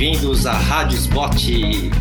bem-vindos à Rádio Spot,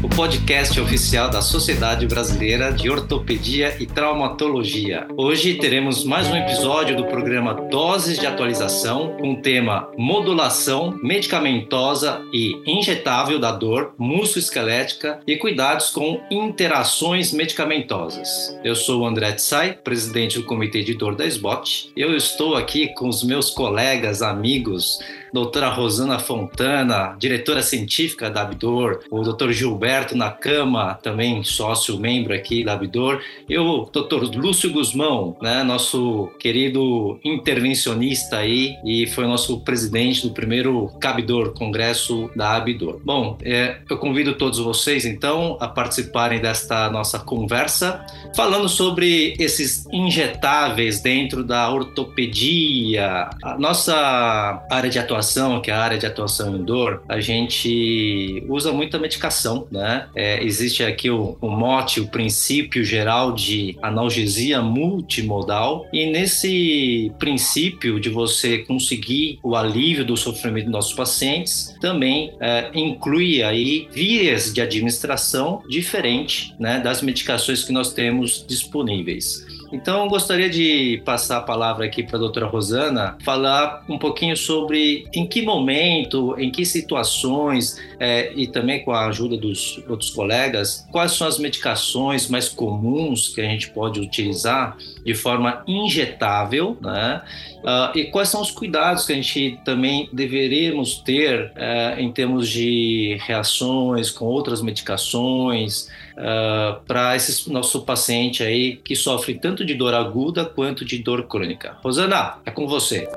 o podcast oficial da Sociedade Brasileira de Ortopedia e Traumatologia. Hoje teremos mais um episódio do programa Doses de Atualização com o tema Modulação medicamentosa e injetável da dor musculoesquelética e cuidados com interações medicamentosas. Eu sou o André Tsai, presidente do Comitê de Dor da SBOT. Eu estou aqui com os meus colegas, amigos, doutora Rosana Fontana, diretora científica da Abdor, o doutor Gilberto Nakama, também sócio membro aqui da Abdor, e o doutor Lúcio Guzmão, né, nosso querido intervencionista aí, e foi nosso presidente do primeiro Cabidor, congresso da Abdor. Bom, é, eu convido todos vocês, então, a participarem desta nossa conversa, falando sobre esses injetáveis dentro da ortopedia. A nossa área de atuação atuação, que é a área de atuação em dor, a gente usa muita medicação, né? É, existe aqui o, o mote, o princípio geral de analgesia multimodal, e nesse princípio de você conseguir o alívio do sofrimento dos nossos pacientes, também é, inclui aí vias de administração diferente né, das medicações que nós temos disponíveis. Então, eu gostaria de passar a palavra aqui para a doutora Rosana, falar um pouquinho sobre em que momento, em que situações, é, e também com a ajuda dos outros colegas, quais são as medicações mais comuns que a gente pode utilizar de forma injetável, né? Uh, e quais são os cuidados que a gente também deveríamos ter uh, em termos de reações com outras medicações uh, para esse nosso paciente aí que sofre tanto de dor aguda quanto de dor crônica. Rosana, é com você.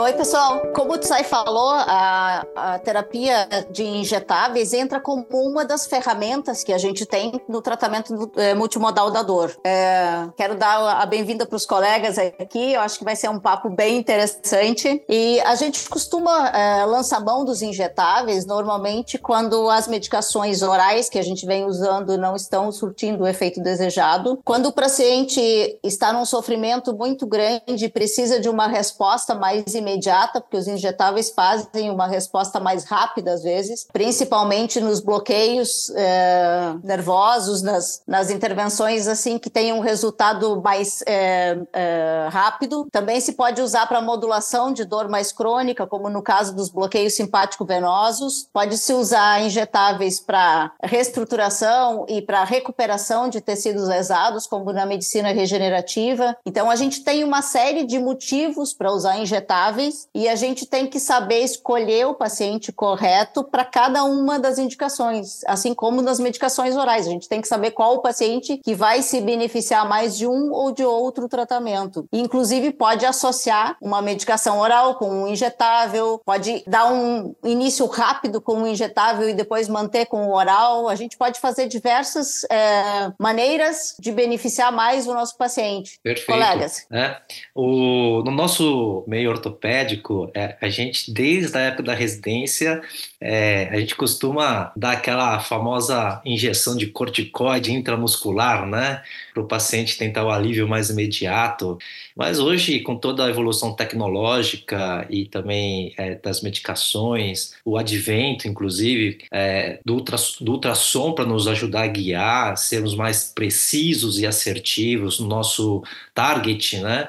Oi, pessoal. Como o Tsai falou, a, a, terapia de injetáveis entra como uma das ferramentas que a gente tem no tratamento é, multimodal da dor. É, quero dar a bem-vinda para os colegas aqui. Eu acho que vai ser um papo bem interessante. E a gente costuma é, lançar mão dos injetáveis normalmente quando as medicações orais que a gente vem usando não estão surtindo o efeito desejado. Quando o paciente está num sofrimento muito grande e precisa de uma resposta mais imediata imediata, porque os injetáveis fazem uma resposta mais rápida às vezes, principalmente nos bloqueios é, nervosos, nas, nas intervenções assim que tenham um resultado mais é, é, rápido. Também se pode usar para modulação de dor mais crônica, como no caso dos bloqueios simpático-venosos. Pode-se usar injetáveis para reestruturação e para recuperação de tecidos lesados, como na medicina regenerativa. Então, a gente tem uma série de motivos para usar injetáveis e a gente tem que saber escolher o paciente correto para cada uma das indicações, assim como nas medicações orais. A gente tem que saber qual o paciente que vai se beneficiar mais de um ou de outro tratamento. Inclusive, pode associar uma medicação oral com um injetável, pode dar um início rápido com um injetável e depois manter com o oral. A gente pode fazer diversas é, maneiras de beneficiar mais o nosso paciente. Perfeito. Colegas. É, o, no nosso meio ortopédico, médico, é, a gente, desde a época da residência, é, a gente costuma dar aquela famosa injeção de corticoide intramuscular, né? Para o paciente tentar o alívio mais imediato. Mas hoje, com toda a evolução tecnológica e também é, das medicações, o advento, inclusive, é, do, ultra, do ultrassom para nos ajudar a guiar, sermos mais precisos e assertivos no nosso target, né?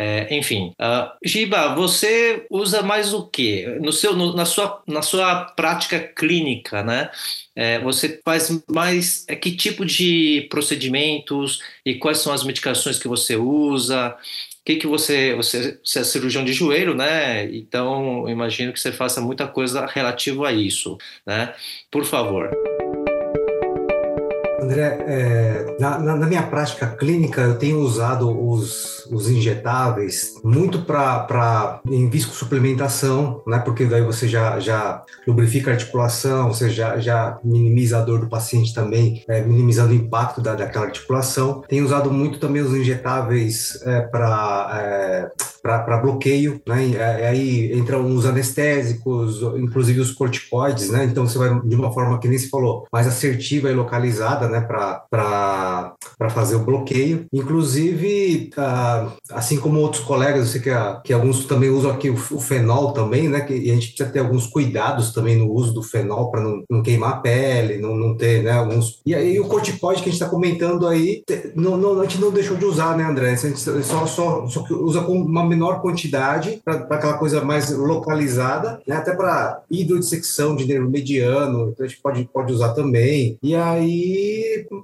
É, enfim, uh, Giba, você usa mais o que no seu, no, na sua, na sua prática clínica, né? É, você faz mais é, que tipo de procedimentos e quais são as medicações que você usa? que que você, você, você é cirurgião de joelho, né? Então, imagino que você faça muita coisa relativa a isso, né? Por favor. André, é, na, na, minha prática clínica, eu tenho usado os, os injetáveis muito para em visco-suplementação, né? Porque daí você já, já lubrifica a articulação, você já, já minimiza a dor do paciente também, é, minimizando o impacto da, daquela articulação. Tenho usado muito também os injetáveis é, para é, para bloqueio, né? É, aí entram os anestésicos, inclusive os corticoides, né? Então você vai de uma forma que nem se falou, mais assertiva e localizada né, para fazer o bloqueio. Inclusive, uh, assim como outros colegas, eu sei que, a, que alguns também usam aqui o, fenol também, né? Que a gente precisa ter alguns cuidados também no uso do fenol para não, não, queimar a pele, não, não ter né, alguns. E aí o corticoide que a gente está comentando aí, não, não, a gente não deixou de usar, né, André? A gente só, só, só usa com uma menor quantidade para aquela coisa mais localizada, né? Até para hidrodissecção de nervo mediano, então a gente pode, pode usar também. E aí,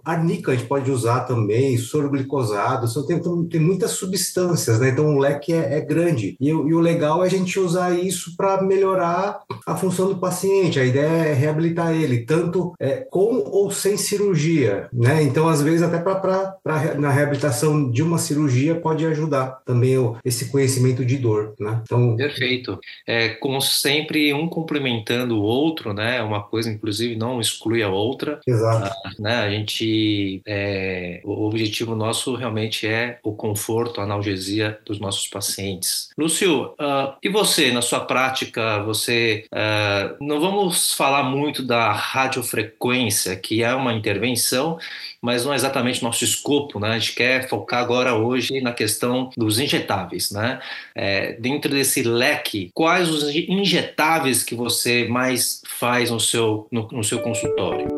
arnica a gente pode usar também, soro glicosado, só tem, tem muitas substâncias, né? Então o leque é, é grande. E, e, o legal é a gente usar isso para melhorar a função do paciente. A ideia é reabilitar ele, tanto é, com ou sem cirurgia, né? Então, às vezes, até para na reabilitação de uma cirurgia pode ajudar também o, esse conhecimento de dor, né? Então, Perfeito. É, como sempre, um complementando o outro, né? Uma coisa, inclusive, não exclui a outra. Exato. Ah, né? A gente, é, o objetivo nosso realmente é o conforto, a analgesia dos nossos pacientes. Lúcio, uh, e você, na sua prática, você, uh, não vamos falar muito da radiofrequência, que é uma intervenção, mas não é exatamente nosso escopo, né? A gente quer focar agora hoje na questão dos injetáveis, né? É, dentro desse leque, quais os injetáveis que você mais faz no seu, no, no seu consultório?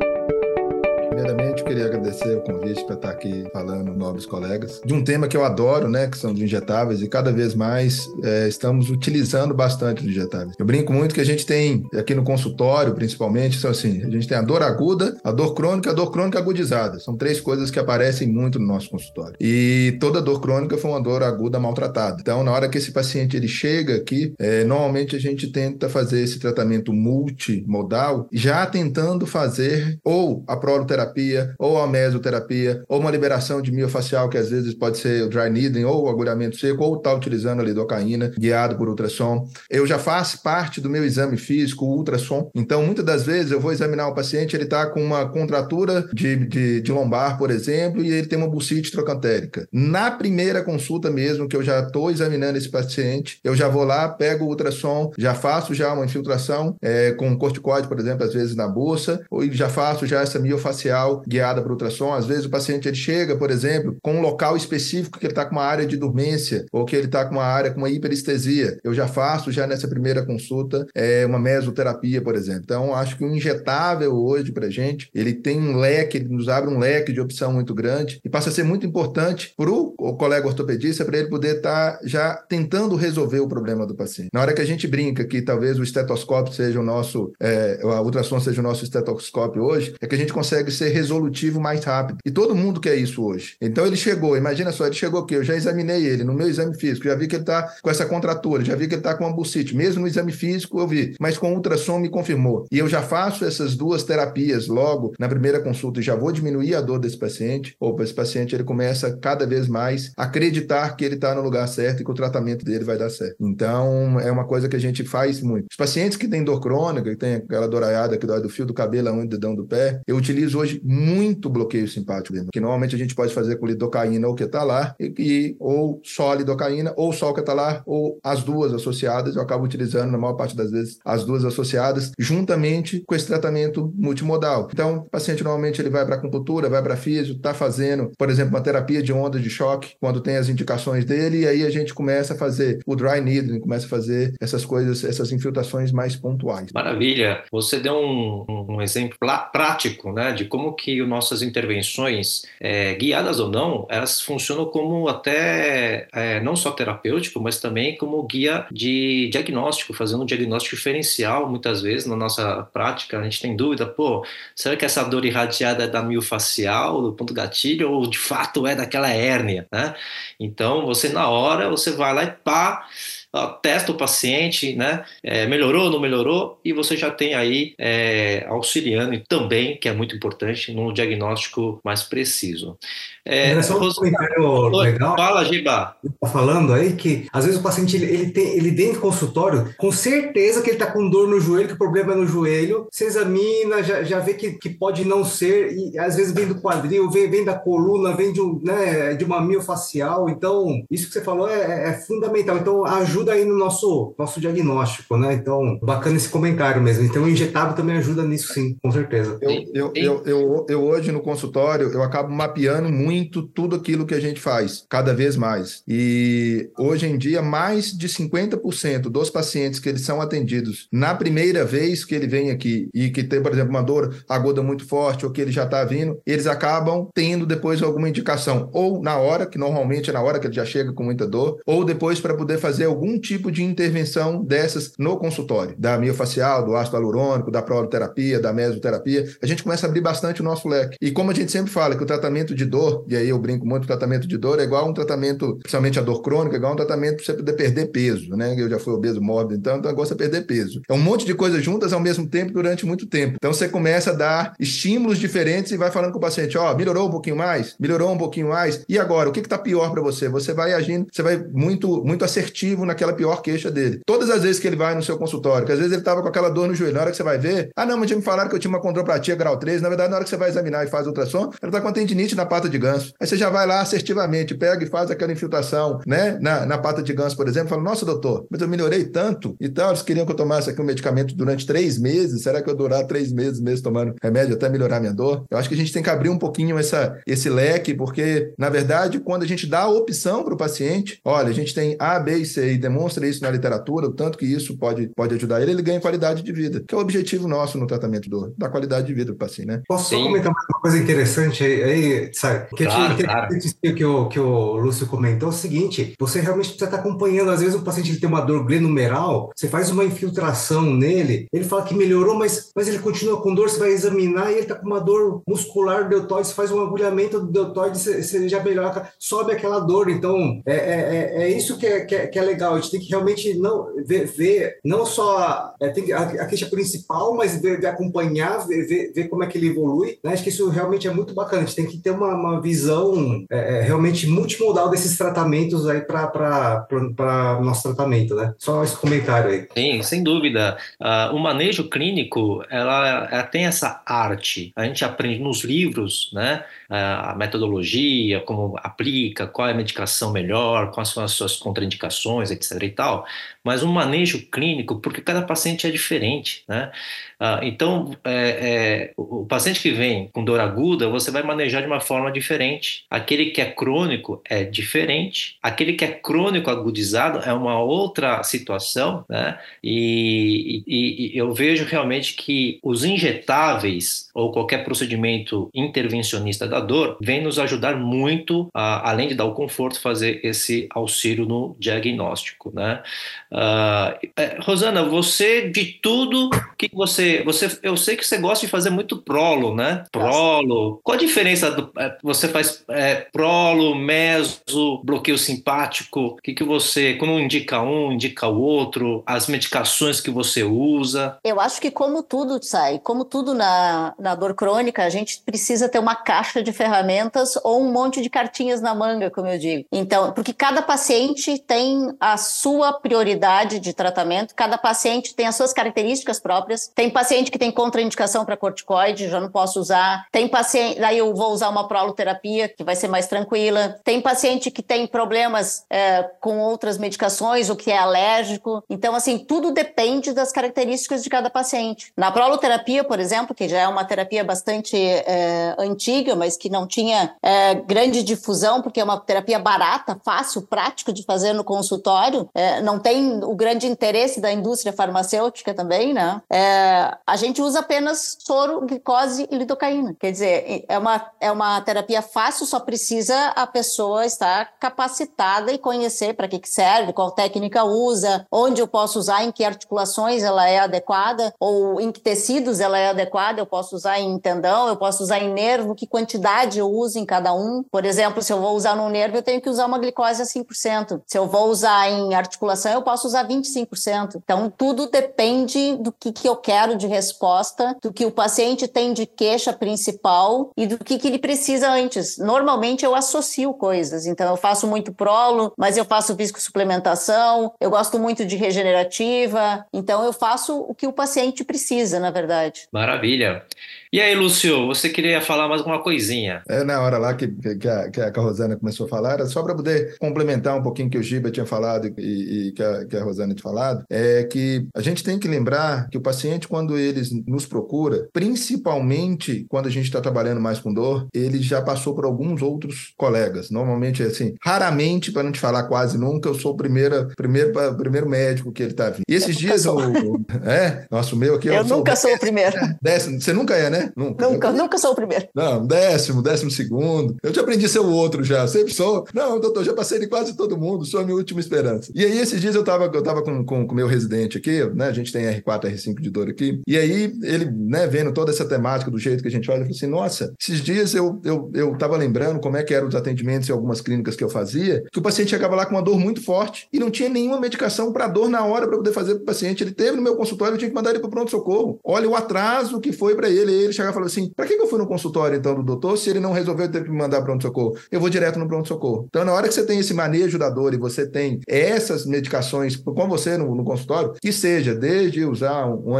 Agradecer o convite para estar aqui falando, nobres colegas, de um tema que eu adoro, né, que são os injetáveis, e cada vez mais é, estamos utilizando bastante os injetáveis. Eu brinco muito que a gente tem, aqui no consultório, principalmente, são assim, a gente tem a dor aguda, a dor crônica a dor crônica agudizada. São três coisas que aparecem muito no nosso consultório. E toda dor crônica foi uma dor aguda maltratada. Então, na hora que esse paciente ele chega aqui, é, normalmente a gente tenta fazer esse tratamento multimodal, já tentando fazer ou a proloterapia terapia, ou a mesoterapia, ou uma liberação de miofacial, que às vezes pode ser o dry needling, ou agulhamento seco, ou está utilizando a lidocaína, guiado por ultrassom. Eu já faço parte do meu exame físico, o ultrassom. Então, muitas das vezes, eu vou examinar o paciente, ele está com uma contratura de, de, de, lombar, por exemplo, e ele tem uma bucite trocantérica. Na primeira consulta mesmo, que eu já estou examinando esse paciente, eu já vou lá, pego o ultrassom, já faço já uma infiltração é, com corticoide, por exemplo, às vezes na bolsa, ou já faço já essa miofacial guiada para ultrassom. Às vezes o paciente ele chega, por exemplo, com um local específico que ele está com uma área de dormência ou que ele está com uma área com uma hiperestesia. Eu já faço já nessa primeira consulta é, uma mesoterapia, por exemplo. Então, acho que o injetável hoje para gente, ele tem um leque, ele nos abre um leque de opção muito grande e passa a ser muito importante para o colega ortopedista para ele poder estar tá já tentando resolver o problema do paciente. Na hora que a gente brinca que talvez o estetoscópio seja o nosso, é, a ultrassom seja o nosso estetoscópio hoje, é que a gente consegue ser resolutivo mais rápido. E todo mundo quer isso hoje. Então ele chegou, imagina só, ele chegou aqui, eu já examinei ele no meu exame físico, já vi que ele está com essa contratura, já vi que ele está com uma bucite. Mesmo no exame físico eu vi, mas com ultrassom me confirmou. E eu já faço essas duas terapias logo na primeira consulta e já vou diminuir a dor desse paciente. Opa, esse paciente ele começa cada vez mais a acreditar que ele está no lugar certo e que o tratamento dele vai dar certo. Então é uma coisa que a gente faz muito. Os pacientes que têm dor crônica, que tem aquela doraiada que dói do fio do cabelo, a unha do dedão do pé, eu utilizo hoje muito bloqueio simpático mesmo, que normalmente a gente pode fazer com lidocaína ou ketalar, e, e, ou só lidocaína, ou só o ketalar, ou as duas associadas. Eu acabo utilizando, na maior parte das vezes, as duas associadas, juntamente com esse tratamento multimodal. Então, o paciente normalmente ele vai para acupuntura, vai para físio, está fazendo, por exemplo, uma terapia de onda de choque, quando tem as indicações dele, e aí a gente começa a fazer o dry needling, começa a fazer essas coisas, essas infiltrações mais pontuais. Maravilha! Você deu um, um exemplo prático, né, de como que nossas intervenções, é, guiadas ou não, elas funcionam como até é, não só terapêutico, mas também como guia de diagnóstico, fazendo um diagnóstico diferencial. Muitas vezes na nossa prática a gente tem dúvida, pô, será que essa dor irradiada é da miofacial, do ponto gatilho, ou de fato é daquela hérnia, né? Então você na hora você vai lá e pá testa o paciente, né? É, melhorou, não melhorou, e você já tem aí é, auxiliando também, que é muito importante, no diagnóstico mais preciso. É, é só um comentário legal. Fala, Giba. Tá falando aí que às vezes o paciente ele, ele tem ele dentro do consultório, com certeza que ele está com dor no joelho, que o problema é no joelho. Você examina, já, já vê que, que pode não ser, e às vezes vem do quadril, vem, vem da coluna, vem de, um, né, de uma miofacial. Então, isso que você falou é, é fundamental. Então, ajuda ajuda aí no nosso, nosso diagnóstico, né? Então, bacana esse comentário mesmo. Então, o injetável também ajuda nisso, sim, com certeza. Eu, eu, eu, eu, eu hoje no consultório, eu acabo mapeando muito tudo aquilo que a gente faz, cada vez mais. E hoje em dia, mais de 50% dos pacientes que eles são atendidos na primeira vez que ele vem aqui e que tem, por exemplo, uma dor aguda muito forte ou que ele já está vindo, eles acabam tendo depois alguma indicação, ou na hora, que normalmente é na hora que ele já chega com muita dor, ou depois para poder fazer algum tipo de intervenção dessas no consultório, da miofacial, do ácido hialurônico, da proloterapia, da mesoterapia. A gente começa a abrir bastante o nosso leque. E como a gente sempre fala que o tratamento de dor, e aí eu brinco muito, o tratamento de dor é igual um tratamento, principalmente a dor crônica, é igual um tratamento para você poder perder peso, né? Eu já fui obeso mórbido, então, então eu gosto de perder peso. É um monte de coisas juntas ao mesmo tempo durante muito tempo. Então você começa a dar estímulos diferentes e vai falando com o paciente, ó, oh, melhorou um pouquinho mais? Melhorou um pouquinho mais? E agora, o que está pior para você? Você vai agindo, você vai muito, muito assertivo naquela pior queixa dele. Todas as vezes que ele vai no seu consultório, que às vezes ele estava com aquela dor no joelho, na hora que você vai ver, ah, não, mas tinha me falaram que eu tinha uma condroplatia grau 3, na verdade, na hora que você vai examinar e faz ultrassom, ela está com tendinite na pata de ganso. Aí você já vai lá assertivamente, pega e faz aquela infiltração, né, na, na pata de ganso, por exemplo, fala, nossa, doutor, mas eu melhorei tanto e tal, eles queriam que eu tomasse aqui um medicamento durante três meses, será que eu durar três meses mesmo tomando remédio até melhorar minha dor? Eu acho que a gente tem que abrir um pouquinho essa, esse leque, porque, na verdade, quando a gente dá a opção para o paciente, olha, a gente tem A, B e C e demonstra isso na literatura, o tanto que isso pode, pode ajudar ele, ele ganha qualidade de vida, que é o objetivo nosso no tratamento do, da qualidade de vida do paciente, né? Posso Sim. só comentar uma coisa interessante aí, aí sabe? Que claro, interessante claro. que, o, que o Lúcio comentou é o seguinte, você realmente precisa estar acompanhando, às vezes o paciente ele tem uma dor glenumeral, você faz uma infiltração nele, ele fala que melhorou, mas, mas ele continua com dor, você vai examinar e ele está com uma dor muscular do deltoide, você faz um agulhamento do deltoide, você, você já melhora, sobe aquela dor. Então, é, é, é, é isso que é, que é, que, é, legal. A gente tem que realmente não ver, ver não só é, tem a, a, queixa principal, mas ver, ver acompanhar, ver, ver, como é que ele evolui. Né? Acho que isso realmente é muito bacana. A gente tem que ter uma, uma visão é, realmente multimodal desses tratamentos aí para nosso tratamento, né? Só esse comentário aí. Sim, sem dúvida. Uh, o manejo clínico, ela, ela tem essa arte. A gente aprende nos livros, né? a metodologia, como aplica, qual é a medicação melhor, quais são as suas contraindicações, etc. e tal, mas um manejo clínico, porque cada paciente é diferente, né? Ah, então, é, é, o paciente que vem com dor aguda, você vai manejar de uma forma diferente. Aquele que é crônico é diferente. Aquele que é crônico agudizado é uma outra situação, né? E, e, e eu vejo realmente que os injetáveis ou qualquer procedimento intervencionista da dor vem nos ajudar muito, a, além de dar o conforto, fazer esse auxílio no diagnóstico, né? Uh, Rosana, você de tudo que você você, eu sei que você gosta de fazer muito prolo, né? Prolo. Qual a diferença do, é, você faz é, prolo, meso, bloqueio simpático? O que, que você, quando indica um, indica o outro? As medicações que você usa? Eu acho que como tudo, sai, como tudo na, na dor crônica, a gente precisa ter uma caixa de ferramentas ou um monte de cartinhas na manga, como eu digo. Então, porque cada paciente tem a sua prioridade de tratamento, cada paciente tem as suas características próprias, tem paciente que tem contraindicação para corticoide, já não posso usar. Tem paciente, daí eu vou usar uma proloterapia, que vai ser mais tranquila. Tem paciente que tem problemas é, com outras medicações, o que é alérgico. Então, assim, tudo depende das características de cada paciente. Na proloterapia, por exemplo, que já é uma terapia bastante é, antiga, mas que não tinha é, grande difusão, porque é uma terapia barata, fácil, prático de fazer no consultório, é, não tem o grande interesse da indústria farmacêutica também, né? É, a gente usa apenas soro, glicose e lidocaína. Quer dizer, é uma, é uma terapia fácil, só precisa a pessoa estar capacitada e conhecer para que, que serve, qual técnica usa, onde eu posso usar, em que articulações ela é adequada, ou em que tecidos ela é adequada. Eu posso usar em tendão, eu posso usar em nervo, que quantidade eu uso em cada um. Por exemplo, se eu vou usar no nervo, eu tenho que usar uma glicose a 5%. Se eu vou usar em articulação, eu posso usar 25%. Então, tudo depende do que, que eu quero de resposta, do que o paciente tem de queixa principal e do que, que ele precisa antes. Normalmente eu associo coisas, então eu faço muito prolo, mas eu faço viscosuplementação, eu gosto muito de regenerativa, então eu faço o que o paciente precisa, na verdade. Maravilha. E aí, Lúcio, você queria falar mais alguma coisinha? É, na hora lá que, que, a, que a Rosana começou a falar, era só para poder complementar um pouquinho que o Giba tinha falado e, e que, a, que a Rosana tinha falado, é que a gente tem que lembrar que o paciente, quando ele nos procura, principalmente quando a gente está trabalhando mais com dor, ele já passou por alguns outros colegas. Normalmente, assim, raramente, para não te falar quase nunca, eu sou o primeiro, primeiro, primeiro médico que ele está vindo. E esses dias, eu, é, nosso meu aqui... Eu, eu nunca sou, sou o primeiro. Décimo, você nunca é, né? Nunca. Nunca, eu, nunca sou o primeiro. Não, décimo, décimo segundo. Eu já aprendi a ser o outro já. Sempre sou. Não, doutor, já passei de quase todo mundo, sou a minha última esperança. E aí, esses dias eu estava eu tava com o com, com meu residente aqui, né? A gente tem R4, R5 de dor aqui. E aí, ele, né, vendo toda essa temática do jeito que a gente faz, eu falei assim: nossa, esses dias eu, eu, eu tava lembrando como é que eram os atendimentos em algumas clínicas que eu fazia, que o paciente chegava lá com uma dor muito forte e não tinha nenhuma medicação para dor na hora para poder fazer para o paciente. Ele teve no meu consultório, eu tinha que mandar ele para pronto-socorro. Olha o atraso que foi para ele. Ele chegava e falou assim: para que, eu fui no consultório então do doutor se ele não resolveu ter que me mandar pronto-socorro? Eu vou direto no pronto-socorro. Então, na hora que você tem esse manejo da dor e você tem essas medicações com você no, no consultório, que seja desde usar um, um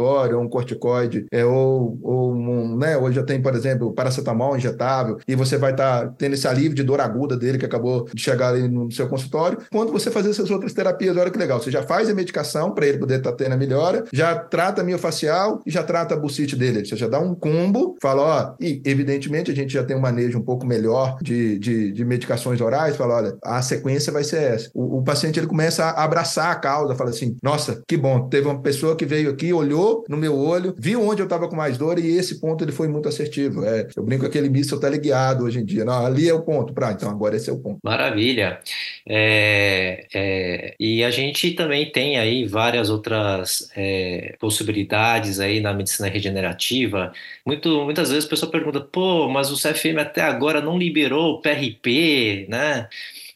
anti-inflamatório, um corticoide, é, ou, ou um, né, hoje já tem, por exemplo, paracetamol injetável, e você vai estar tá tendo esse alívio de dor aguda dele que acabou de chegar ali no seu consultório, quando você fazer essas outras terapias, olha que legal, você já faz a medicação para ele poder estar tá tendo a melhora, já trata a miofacial e já trata a bucite dele, você já dá um combo, fala, ó, e evidentemente a gente já tem um manejo um pouco melhor de, de, de medicações orais, fala, olha, a sequência vai ser essa. O, o paciente ele começa a abraçar a causa, fala assim, nossa, que bom, teve uma pessoa que veio aqui, olhou no meu olho, viu onde eu estava com mais dor e esse ponto ele foi muito assertivo. É, eu brinco aquele míssil teleguiado hoje em dia. Não, ali é o ponto. Pra, então agora esse é o ponto. Maravilha. É, é, e a gente também tem aí várias outras é, possibilidades aí na medicina regenerativa. Muito, muitas vezes a pessoa pergunta, pô, mas o CFM até agora não liberou o PRP, né?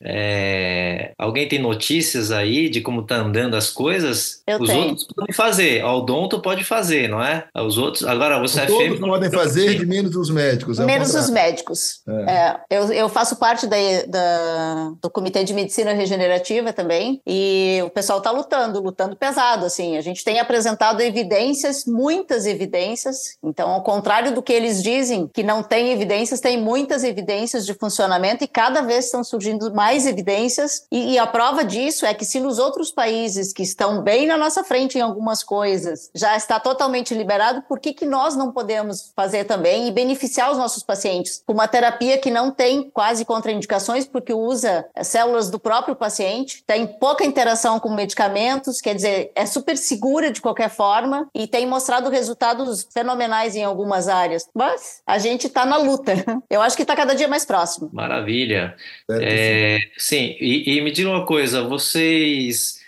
É, alguém tem notícias aí de como tá andando as coisas? Eu Os tenho. outros podem fazer, o Odonto pode fazer, não é? Os outros, agora você Todos é fêmea, podem fazer, de menos os médicos. É Menos os médicos. É. É, eu, eu faço parte da, da- do Comitê de Medicina Regenerativa também, e o pessoal está lutando, lutando pesado. Assim, a gente tem apresentado evidências, muitas evidências. Então, ao contrário do que eles dizem, que não tem evidências, tem muitas evidências de funcionamento e cada vez estão surgindo mais evidências. E, e a prova disso é que se nos outros países que estão bem na nossa frente em algumas coisas já está totalmente liberado, por que, que nós não podemos fazer também e beneficiar os nossos pacientes com uma terapia que não tem quase contraindicações, porque usa células do próprio paciente, tem pouca interação com medicamentos, quer dizer, é super segura de qualquer forma e tem mostrado resultados fenomenais em algumas áreas. Mas a gente está na luta. Eu acho que está cada dia mais próximo. maravilha. É, sim, e, e me diga uma coisa, vocês,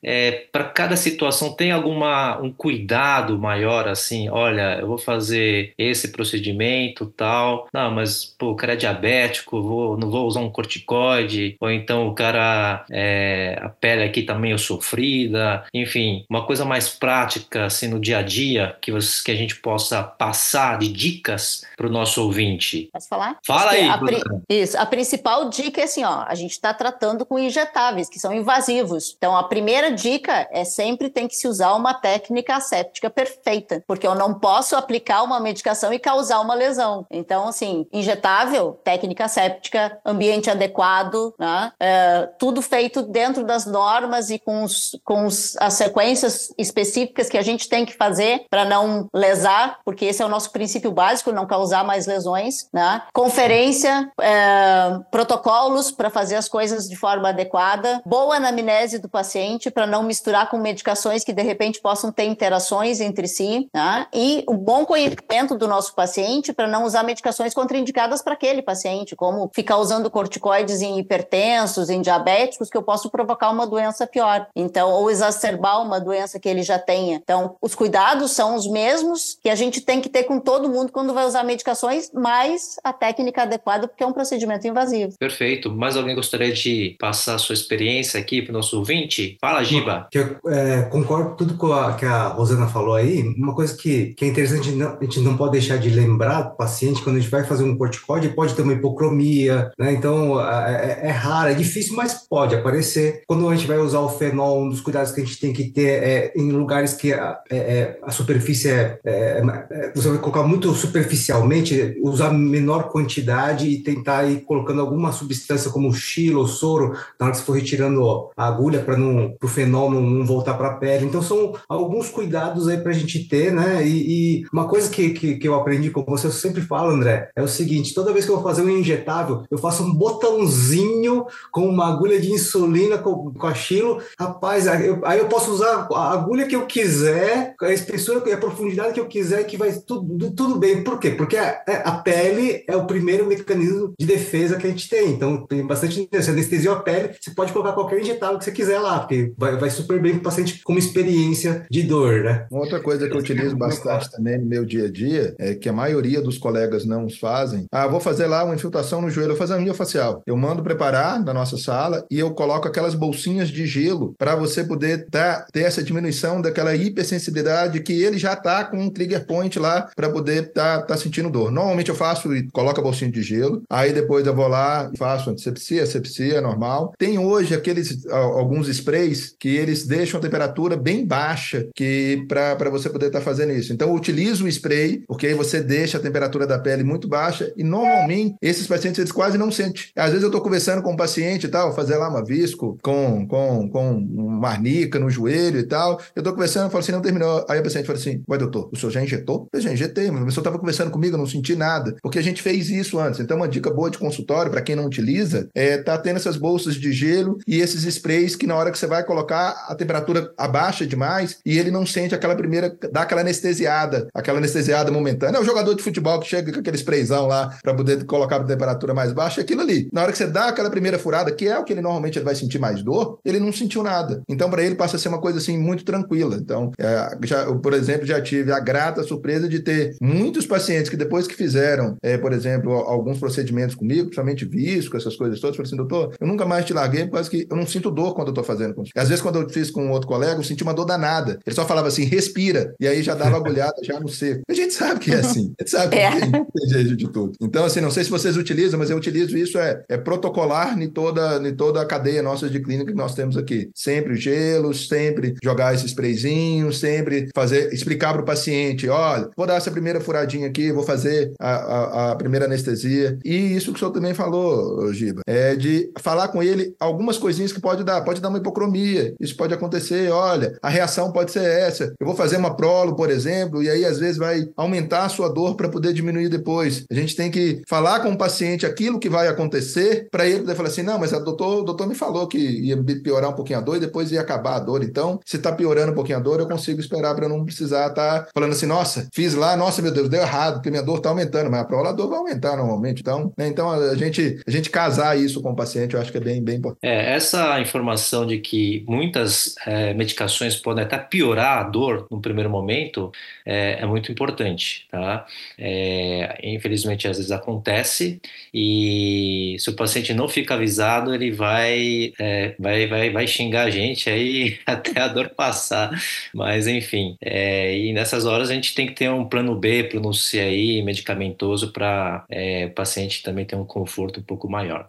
para cada situação, tem alguma um cuidado maior assim? Olha, eu vou fazer esse procedimento, tal. Não, mas pô, o cara é diabético, vou, não vou usar um corticoide, ou então o cara é, a pele aqui tá meio sofrida, enfim, uma coisa mais prática assim no dia a dia que, vocês, que a gente possa passar de dicas para o nosso ouvinte. Posso falar? Fala aí, a pri-. Isso. A principal dica é assim, ó, a gente está tratando com injetáveis, que são invasivos. Então, a primeira dica é sempre tem que se usar uma técnica asséptica perfeita, porque eu não posso aplicar uma medicação e causar uma lesão. Então, assim, injetável, técnica asséptica, ambiente adequado, né? É, tudo feito dentro das normas e com, os- com os- as sequências específicas que a gente tem que fazer para não lesar, porque esse é o nosso princípio básico, não causar mais lesões, né? Conferência, é, protocolos para fazer as coisas de forma adequada, boa anamnese do paciente para não misturar com medicações que de repente possam ter interações entre si, né? E o bom conhecimento do nosso paciente para não usar medicações contraindicadas para aquele paciente, como ficar usando corticoides em hipertensos, em diabéticos, que eu posso provocar uma doença pior. Então, ou exacerbar uma doença que ele já tenha. Então, os cuidados são os mesmos que a gente tem que ter com todo mundo quando vai usar medicações, mais a técnica adequada, porque é um procedimento invasivo. Perfeito. Mais alguém gostaria de passar a sua experiência aqui para o nosso ouvinte? Fala, Giba. Que eu é, concordo com tudo que a Rosana falou aí. Uma coisa que, que é interessante, não, a gente não pode deixar de lembrar do paciente quando a gente vai fazer um corticóide, pode ter uma hipocromia, né? Então é, é, é raro, é difícil, mas pode aparecer. Quando a gente vai usar o fenol, um dos cuidados que a gente tem que ter é em lugares que a, é, é, a superfície é, é, Você vai colocar muito superficialmente, usar menor quantidade e tentar ir colocando alguma substância como xilo ou soro na hora que você for retirando a agulha para o fenol não, não voltar para a pele. Então, são alguns cuidados aí para a gente ter, né? E, e uma coisa que, que, que, eu aprendi com você, eu sempre falo, André, é o seguinte: toda vez que eu vou fazer um injetável, eu faço um botãozinho com uma agulha de insulina com, com a Chilo. Rapaz, aí eu, aí eu posso usar a agulha que eu quiser, a espessura e a profundidade que eu quiser, que vai tudo, tudo bem. Por quê? Porque a, a pele é o primeiro mecanismo de defesa que a gente tem. Então, tem bastante. Você anestesia a pele, você pode colocar qualquer injetável que você quiser lá, porque vai, vai super bem para o paciente com uma experiência de dor, né? Outra coisa que eu utilizo bastante também no meu dia a dia é que a maioria dos colegas não fazem. Ah, vou fazer lá uma infiltração no joelho, vou fazer a facial. Eu mando preparar na nossa sala e eu coloco aquelas bolsinhas de gelo para você poder tá, ter essa diminuição daquela hipersensibilidade que ele já tá com um trigger point lá para poder tá, tá sentindo dor. Normalmente eu faço e coloco a bolsinha de gelo, aí depois eu vou lá faço antisepsia, asepsia normal. Tem hoje aqueles alguns sprays que eles deixam a temperatura bem baixa que para você poder estar tá fazendo isso. Então eu utilizo o spray, porque aí você deixa a temperatura da pele muito baixa e normalmente esses pacientes eles quase não sentem. Às vezes eu estou conversando com um paciente e tal, fazer lá uma visco com com com uma arnica no joelho e tal. Eu estou conversando, eu falo assim, não terminou. Aí o paciente fala assim: "Vai, doutor, o senhor já injetou?" Eu já injetei, mas a pessoa estava conversando comigo, eu não senti nada, porque a gente fez isso antes. Então uma dica boa de consultório para quem não utiliza é tá tendo essas bolsas de gelo e esses sprays que na hora que você vai colocar a temperatura abaixa demais e ele não sente aquela primeira, dá aquela anestesiada, aquela anestesiada momentânea. É o jogador de futebol que chega com aquele sprayzão lá para poder colocar a temperatura mais baixa, é aquilo ali. Na hora que você dá aquela primeira furada, que é o que ele normalmente ele vai sentir mais dor, ele não sentiu nada. Então, para ele, passa a ser uma coisa assim muito tranquila. Então, é, já, eu, por exemplo, já tive a grata surpresa de ter muitos pacientes que depois que fizeram, é, por exemplo, alguns procedimentos comigo, principalmente visco, essas coisas todas, falaram assim, doutor, eu nunca mais te larguei, por causa que eu não sinto dor quando eu tô fazendo Às vezes, quando eu fiz com outro colega, eu senti uma dor danada. Ele só falava assim, respira, e aí já dava agulhada já no seco. A gente sabe que é assim, a gente sabe é. que tem jeito de tudo. Então, assim, não sei se vocês utilizam, mas eu utilizo isso, é, é protocolar em toda, em toda a cadeia nossa de clínica que nós temos aqui. Sempre gelo, sempre jogar esse sprayzinho, sempre fazer, explicar para o paciente, olha, vou dar essa primeira furadinha aqui, vou fazer a, a, a primeira anestesia. E isso que o senhor também falou, Giba, é de falar com ele algumas coisinhas que pode dar, pode dar uma hipocromia, isso pode acontecer, olha, a reação pode ser essa, eu vou fazer uma prolo, por exemplo, e aí às vezes vai aumentar a sua dor para poder diminuir depois. A gente tem que falar com o paciente aquilo que vai acontecer para ele poder falar assim, não, mas a doutor, o doutor me falou que ia piorar um pouquinho a dor e depois ia acabar a dor. Então, se está piorando um pouquinho a dor, eu consigo esperar para não precisar estar tá falando assim, nossa, fiz lá, nossa, meu Deus, deu errado, porque minha dor está aumentando, mas a prova a dor vai aumentar normalmente. Então, né, então a gente, a gente casar isso com o paciente, eu acho que é bem, bem importante. É, essa informação de que muitas é, medicações podem até piorar a dor no primeiro momento é, é muito importante, tá? É, infelizmente, às vezes acontece e se o paciente não fica avisado, ele vai, é, vai, vai, vai xingar a gente aí até a dor passar. Mas, enfim, é, e nessas horas a gente tem que ter um plano B, plano C aí, medicamentoso, para é, o paciente também ter um conforto um pouco maior.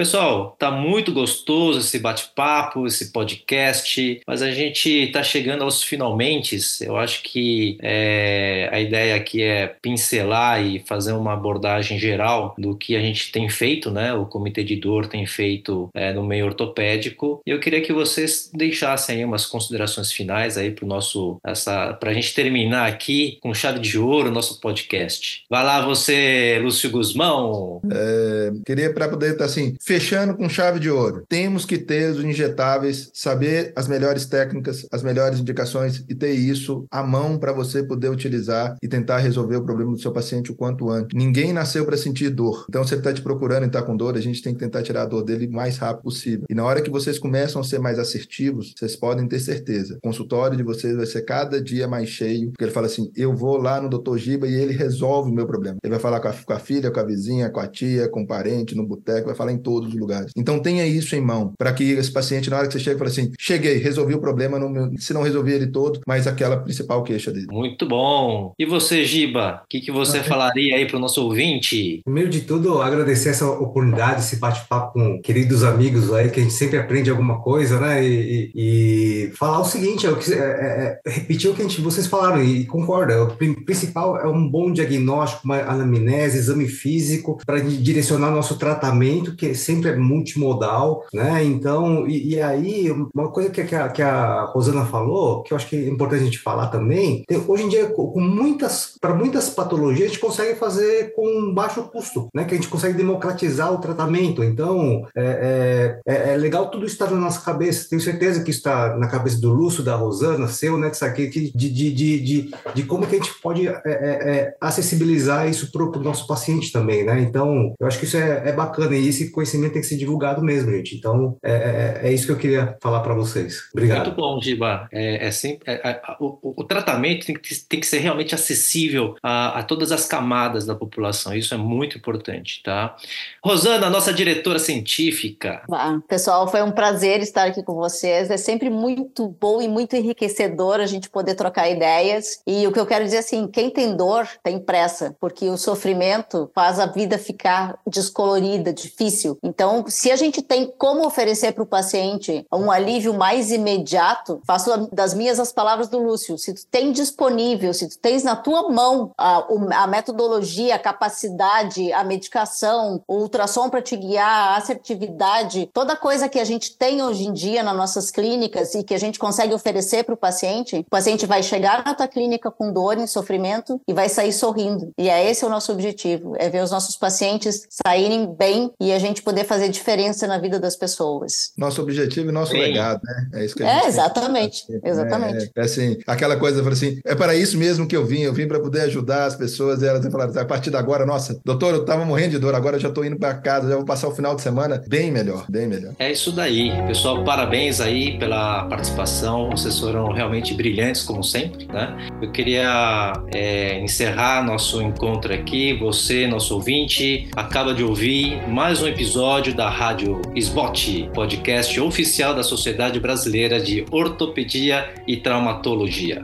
Pessoal, tá muito gostoso esse bate-papo, esse podcast, mas a gente está chegando aos finalmente. Eu acho que é, a ideia aqui é pincelar e fazer uma abordagem geral do que a gente tem feito, né? O Comitê de Dor tem feito é, no meio ortopédico. E eu queria que vocês deixassem aí umas considerações finais aí para nosso, essa, para a gente terminar aqui com chave de ouro o nosso podcast. Vai lá, você, Lúcio Guzmão. É, queria para poder estar tá, assim Fechando com chave de ouro, temos que ter os injetáveis, saber as melhores técnicas, as melhores indicações e ter isso à mão para você poder utilizar e tentar resolver o problema do seu paciente o quanto antes. Ninguém nasceu para sentir dor. Então, se ele está te procurando e está com dor, a gente tem que tentar tirar a dor dele o mais rápido possível. E na hora que vocês começam a ser mais assertivos, vocês podem ter certeza. O consultório de vocês vai ser cada dia mais cheio, porque ele fala assim: eu vou lá no Dr. Giba e ele resolve o meu problema. Ele vai falar com a, com a filha, com a vizinha, com a tia, com o parente, no boteco, vai falar em tudo todos os lugares. Então tenha isso em mão, para que esse paciente, na hora que você chega, fale assim: cheguei, resolvi o problema, não, se não resolvi ele todo, mas aquela principal queixa dele. Muito bom. E você, Giba, o que, que você falaria aí para o nosso ouvinte? Primeiro de tudo, agradecer essa oportunidade, esse bate-papo com queridos amigos aí, que a gente sempre aprende alguma coisa, né? E, e, e falar o seguinte, é, é, é, é, repetir o que gente, vocês falaram e concorda. O principal é um bom diagnóstico, uma anamnese, exame físico para direcionar nosso tratamento, que sempre é multimodal, né? Então, e, e aí, uma coisa que, que, a, que a Rosana falou, que eu acho que é importante a gente falar também, tem, hoje em dia, com muitas, para muitas patologias, a gente consegue fazer com baixo custo, né? Que a gente consegue democratizar o tratamento. Então, é, é, é, legal tudo estar na nossa cabeça. Tenho certeza que está na cabeça do Lúcio, da Rosana, seu, né? De, de, de, de, de como que a gente pode é, é, é acessibilizar isso para o nosso paciente também, né? Então, eu acho que isso é, é, bacana e esse tem que ser divulgado mesmo, gente. Então, é, é, é isso que eu queria falar para vocês. Obrigado. Muito bom, Giba. É, é sempre, o, o, tratamento tem que, tem que ser realmente acessível a, a todas as camadas da população. Isso é muito importante, tá? Rosana, nossa diretora científica. Ah, pessoal, foi um prazer estar aqui com vocês. É sempre muito bom e muito enriquecedor a gente poder trocar ideias. E o que eu quero dizer assim, quem tem dor tem pressa, porque o sofrimento faz a vida ficar descolorida, difícil. Então, se a gente tem como oferecer para o paciente um alívio mais imediato, faço das minhas as palavras do Lúcio. Se tu tem disponível, se tu tens na tua mão a, a metodologia, a capacidade, a medicação, o ultrassom para te guiar, a assertividade, toda coisa que a gente tem hoje em dia nas nossas clínicas e que a gente consegue oferecer para o paciente, o paciente vai chegar na tua clínica com dor e sofrimento e vai sair sorrindo. E é esse o nosso objetivo, é ver os nossos pacientes saírem bem e a gente poder fazer diferença na vida das pessoas. Nosso objetivo e nosso legado, né? É isso que a gente É, exatamente, sempre, né? exatamente. É, é, assim, aquela coisa, assim, é para isso mesmo que eu vim, eu vim para poder ajudar as pessoas e elas falaram, a partir de agora, nossa, doutor, eu estava morrendo de dor, agora eu já estou indo para casa, já vou passar o final de semana bem melhor, bem melhor. É isso daí. Pessoal, parabéns aí pela participação, vocês foram realmente brilhantes, como sempre, né? Eu queria é, encerrar nosso encontro aqui. Você, nosso ouvinte, acaba de ouvir mais um episódio da Rádio SBOT, podcast oficial da Sociedade Brasileira de Ortopedia e Traumatologia.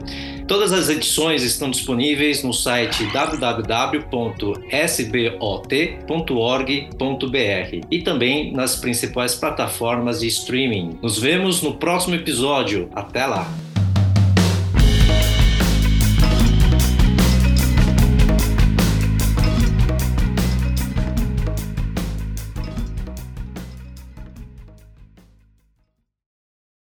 Todas as edições estão disponíveis no site www.sbot.org.br e também nas principais plataformas de streaming. Nos vemos no próximo episódio. Até lá!